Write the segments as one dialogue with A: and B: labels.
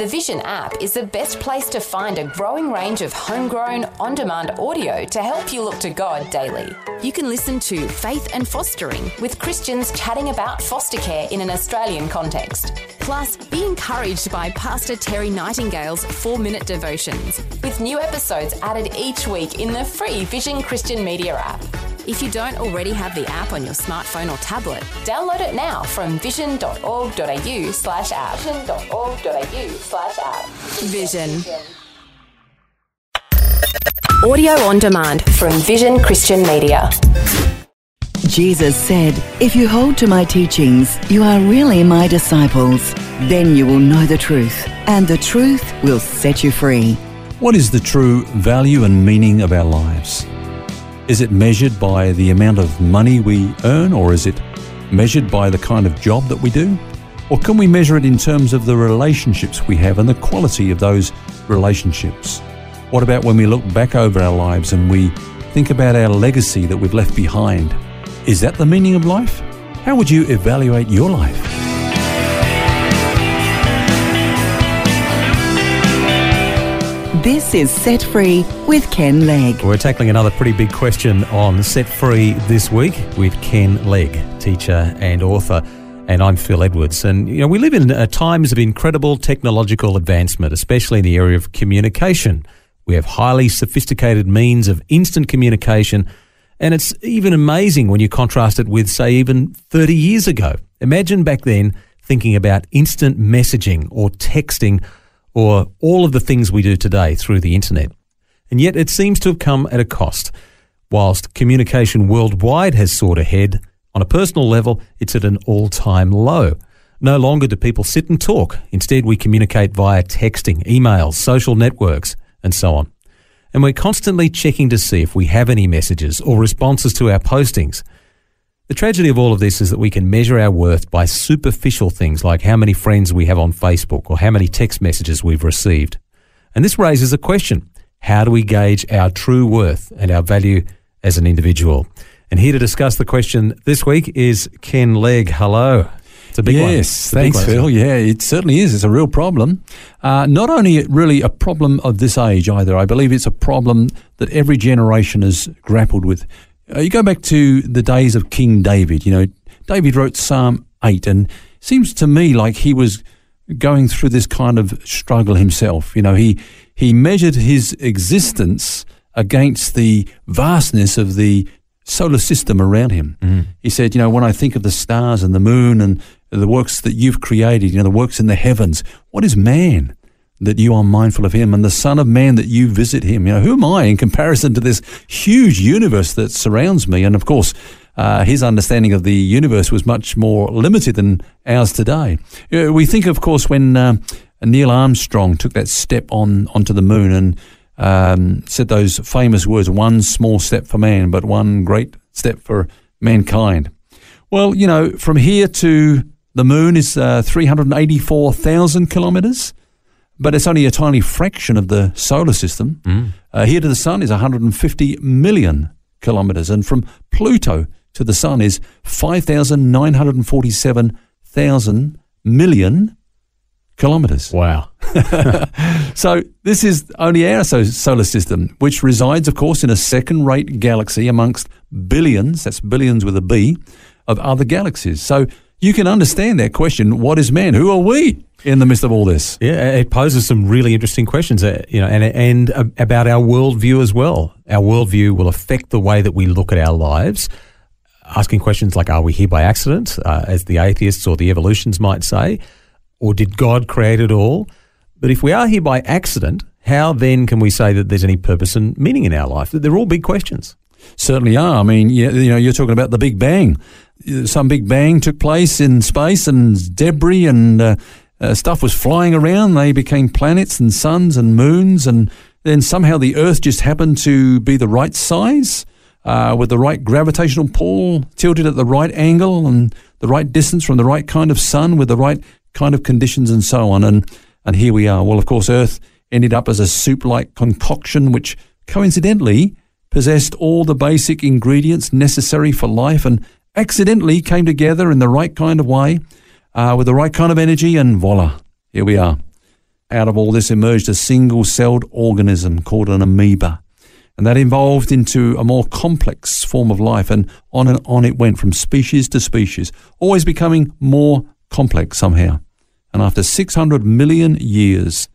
A: The Vision app is the best place to find a growing range of homegrown, on demand audio to help you look to God daily. You can listen to Faith and Fostering with Christians chatting about foster care in an Australian context. Plus, be encouraged by Pastor Terry Nightingale's four minute devotions, with new episodes added each week in the free Vision Christian Media app. If you don't already have the app on your smartphone or tablet, download it now from vision.org.au slash app. Vision.org.au slash app. Vision. Audio on demand from Vision Christian Media.
B: Jesus said, If you hold to my teachings, you are really my disciples. Then you will know the truth, and the truth will set you free.
C: What is the true value and meaning of our lives? Is it measured by the amount of money we earn, or is it measured by the kind of job that we do? Or can we measure it in terms of the relationships we have and the quality of those relationships? What about when we look back over our lives and we think about our legacy that we've left behind? Is that the meaning of life? How would you evaluate your life?
B: This is Set Free with Ken Legg.
D: We're tackling another pretty big question on Set Free this week with Ken Legg, teacher and author. And I'm Phil Edwards. And, you know, we live in uh, times of incredible technological advancement, especially in the area of communication. We have highly sophisticated means of instant communication. And it's even amazing when you contrast it with, say, even 30 years ago. Imagine back then thinking about instant messaging or texting or all of the things we do today through the internet. And yet it seems to have come at a cost. Whilst communication worldwide has soared ahead, on a personal level, it's at an all time low. No longer do people sit and talk. Instead, we communicate via texting, emails, social networks, and so on. And we're constantly checking to see if we have any messages or responses to our postings. The tragedy of all of this is that we can measure our worth by superficial things like how many friends we have on Facebook or how many text messages we've received. And this raises a question. How do we gauge our true worth and our value as an individual? And here to discuss the question this week is Ken Legg. Hello. It's a big
C: yes,
D: one.
C: Yes, thanks, one, Phil. Yeah, it certainly is. It's a real problem. Uh, not only really a problem of this age either, I believe it's a problem that every generation has grappled with. Uh, you go back to the days of King David. You know, David wrote Psalm 8, and seems to me like he was going through this kind of struggle himself. You know, he, he measured his existence against the vastness of the solar system around him. Mm. He said, You know, when I think of the stars and the moon and the works that you've created, you know, the works in the heavens, what is man? that you are mindful of him and the Son of Man that you visit him. You know, who am I in comparison to this huge universe that surrounds me? And of course, uh, his understanding of the universe was much more limited than ours today. You we think, of course, when uh, Neil Armstrong took that step on onto the moon and um, said those famous words, one small step for man, but one great step for mankind. Well, you know, from here to the moon is uh, 384,000 kilometres but it's only a tiny fraction of the solar system. Mm. Uh, here to the sun is 150 million kilometres, and from Pluto to the sun is 5,947,000 million kilometres.
D: Wow.
C: so this is only our solar system, which resides, of course, in a second rate galaxy amongst billions, that's billions with a B, of other galaxies. So you can understand that question what is man? Who are we? in the midst of all this?
D: Yeah, it poses some really interesting questions, uh, you know, and and uh, about our worldview as well. Our worldview will affect the way that we look at our lives. Asking questions like, "Are we here by accident?" Uh, as the atheists or the evolutionists might say, or did God create it all? But if we are here by accident, how then can we say that there's any purpose and meaning in our life? They're all big questions.
C: Certainly are. I mean, you know, you're talking about the Big Bang. Some Big Bang took place in space, and debris and uh, uh, stuff was flying around. They became planets and suns and moons, and then somehow the Earth just happened to be the right size, uh, with the right gravitational pull, tilted at the right angle and the right distance from the right kind of sun, with the right kind of conditions, and so on. And and here we are. Well, of course, Earth ended up as a soup-like concoction, which coincidentally possessed all the basic ingredients necessary for life, and accidentally came together in the right kind of way uh, with the right kind of energy, and voila, here we are. out of all this emerged a single celled organism called an amoeba. And that evolved into a more complex form of life, and on and on it went from species to species, always becoming more complex somehow. And after 600 million years,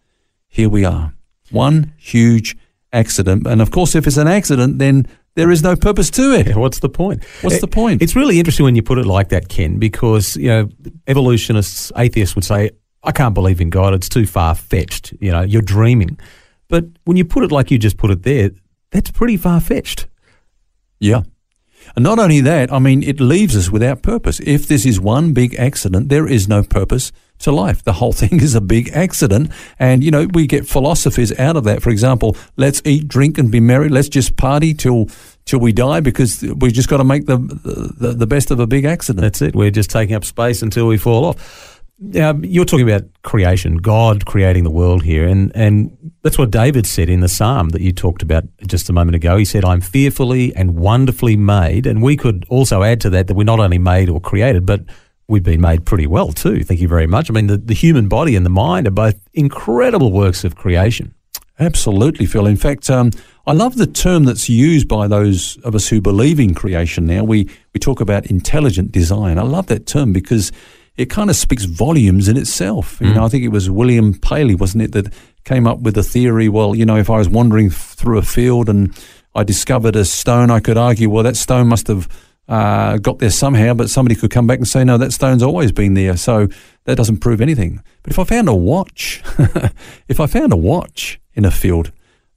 C: here we are. One huge accident. And of course, if it's an accident, then there is no purpose to it.
D: Yeah, what's the point?
C: What's
D: It-
C: the point?
D: It's really interesting when you put it like that, Ken, because you know evolutionists, atheists would say, "I can't believe in God; it's too far fetched." You know, you're dreaming. But when you put it like you just put it there, that's pretty far fetched.
C: Yeah. And not only that, I mean, it leaves us without purpose. If this is one big accident, there is no purpose to life. The whole thing is a big accident. And, you know, we get philosophies out of that. For example, let's eat, drink, and be merry. Let's just party till till we die because we've just got to make the, the, the best of a big accident.
D: That's it. We're just taking up space until we fall off. Now, you're talking about creation, God creating the world here, and, and that's what David said in the psalm that you talked about just a moment ago. He said, I'm fearfully and wonderfully made. And we could also add to that that we're not only made or created, but we've been made pretty well too. Thank you very much. I mean, the, the human body and the mind are both incredible works of creation.
C: Absolutely, Phil. In fact, um, I love the term that's used by those of us who believe in creation now. We, we talk about intelligent design. I love that term because it kind of speaks volumes in itself. You know, I think it was William Paley, wasn't it, that came up with the theory, well, you know, if I was wandering through a field and I discovered a stone, I could argue, well, that stone must have uh, got there somehow, but somebody could come back and say, no, that stone's always been there. So that doesn't prove anything. But if I found a watch, if I found a watch in a field,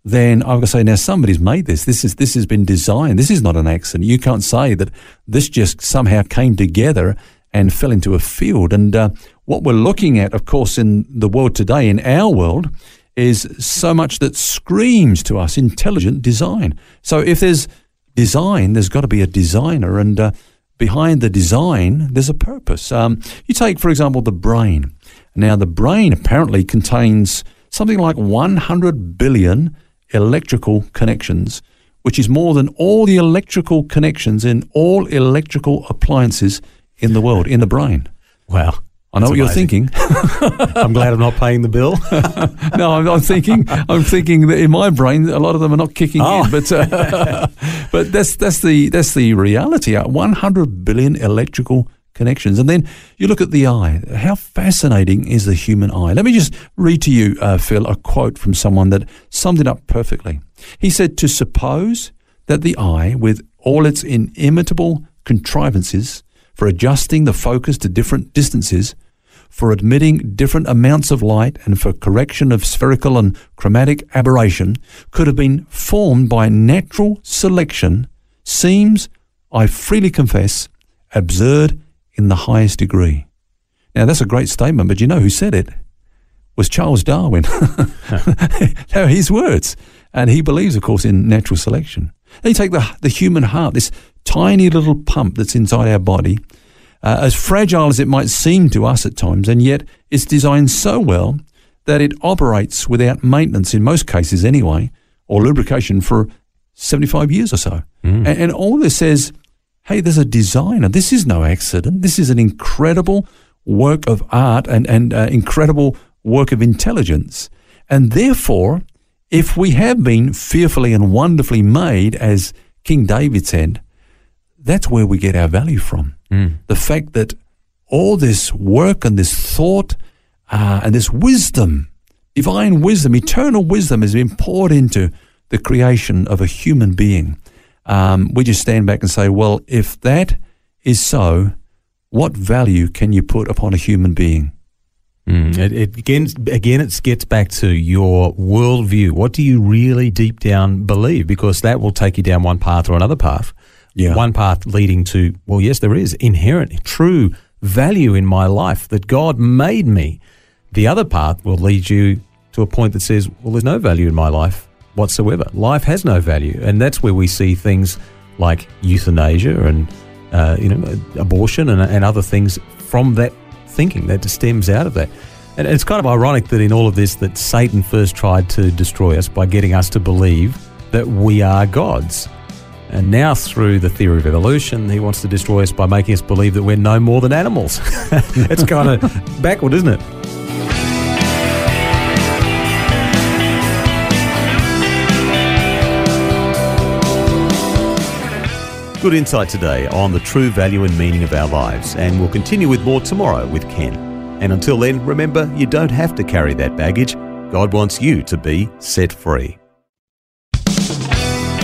C: then going to say, now somebody's made this. This is this has been designed. This is not an accident. You can't say that this just somehow came together and fell into a field. And uh, what we're looking at, of course, in the world today, in our world, is so much that screams to us intelligent design. So if there's design, there's got to be a designer, and uh, behind the design, there's a purpose. Um, you take, for example, the brain. Now, the brain apparently contains something like 100 billion electrical connections, which is more than all the electrical connections in all electrical appliances in the world, in the brain.
D: Wow.
C: I know
D: That's
C: what you're thinking.
D: I'm glad I'm not paying the bill.
C: no, I'm, I'm thinking. I'm thinking that in my brain, a lot of them are not kicking
D: Oh.
C: in. But uh, but that's that's the that's the reality. Uh, 100 billion electrical connections, and then you look at the eye. How fascinating is the human eye? Let me just read to you, uh, Phil, a quote from someone that summed it up perfectly. He said, "To suppose that the eye, with all its inimitable contrivances for adjusting the focus to different distances." for admitting different amounts of light and for correction of spherical and chromatic aberration could have been formed by natural selection seems, I freely confess, absurd in the highest degree. Now, that's a great statement, but you know who said it? Was Charles Darwin. They his words. And he believes, of course, in natural selection. Then you take the, the human heart, this tiny little pump that's inside our body, uh, as fragile as it might seem to us at times, and yet it's designed so well that it operates without maintenance, in most cases anyway, or lubrication for 75 years or so. And, and all this says, hey, there's a designer. This is no accident. This is an incredible work of art and, and uh, incredible work of intelligence. And therefore, if we have been fearfully and wonderfully made, as King David said, that's where we get our value from. The fact that all this work and this thought uh, and this wisdom, divine wisdom, eternal wisdom, has been poured into the creation of a human being. Um, we just stand back and say, well, if that is so, what value can you put upon a human being?
D: Mm, it, it again, again, it gets back to your worldview. What do you really deep down believe? Because that will take you down one path or another path.
C: Yeah.
D: One path leading to, well, yes, there is inherent, true value in my life that God made me. The other path will lead you to a point that says, well, there's no value in my life whatsoever. Life has no value. And that's where we see things like euthanasia and, uh, you know, abortion and, and other things from that thinking that stems out of that. And it's kind of ironic that in all of this that Satan first tried to destroy us by getting us to believe that we are gods. And now, through the theory of evolution, he wants to destroy us by making us believe that we're no more than animals. it's kind of backward, isn't it? Good insight today on the true value and meaning of our lives, and we'll continue with more tomorrow with Ken. And until then, remember you don't have to carry that baggage. God wants you to be set free.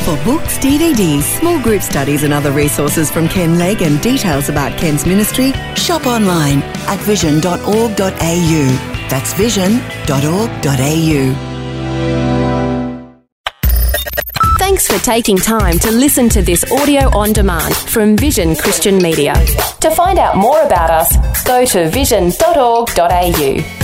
B: For books, DVDs, small group studies, and other resources from Ken Legg and details about Ken's ministry, shop online at vision.org.au. That's vision.org.au.
A: Thanks for taking time to listen to this audio on demand from Vision Christian Media. To find out more about us, go to vision.org.au.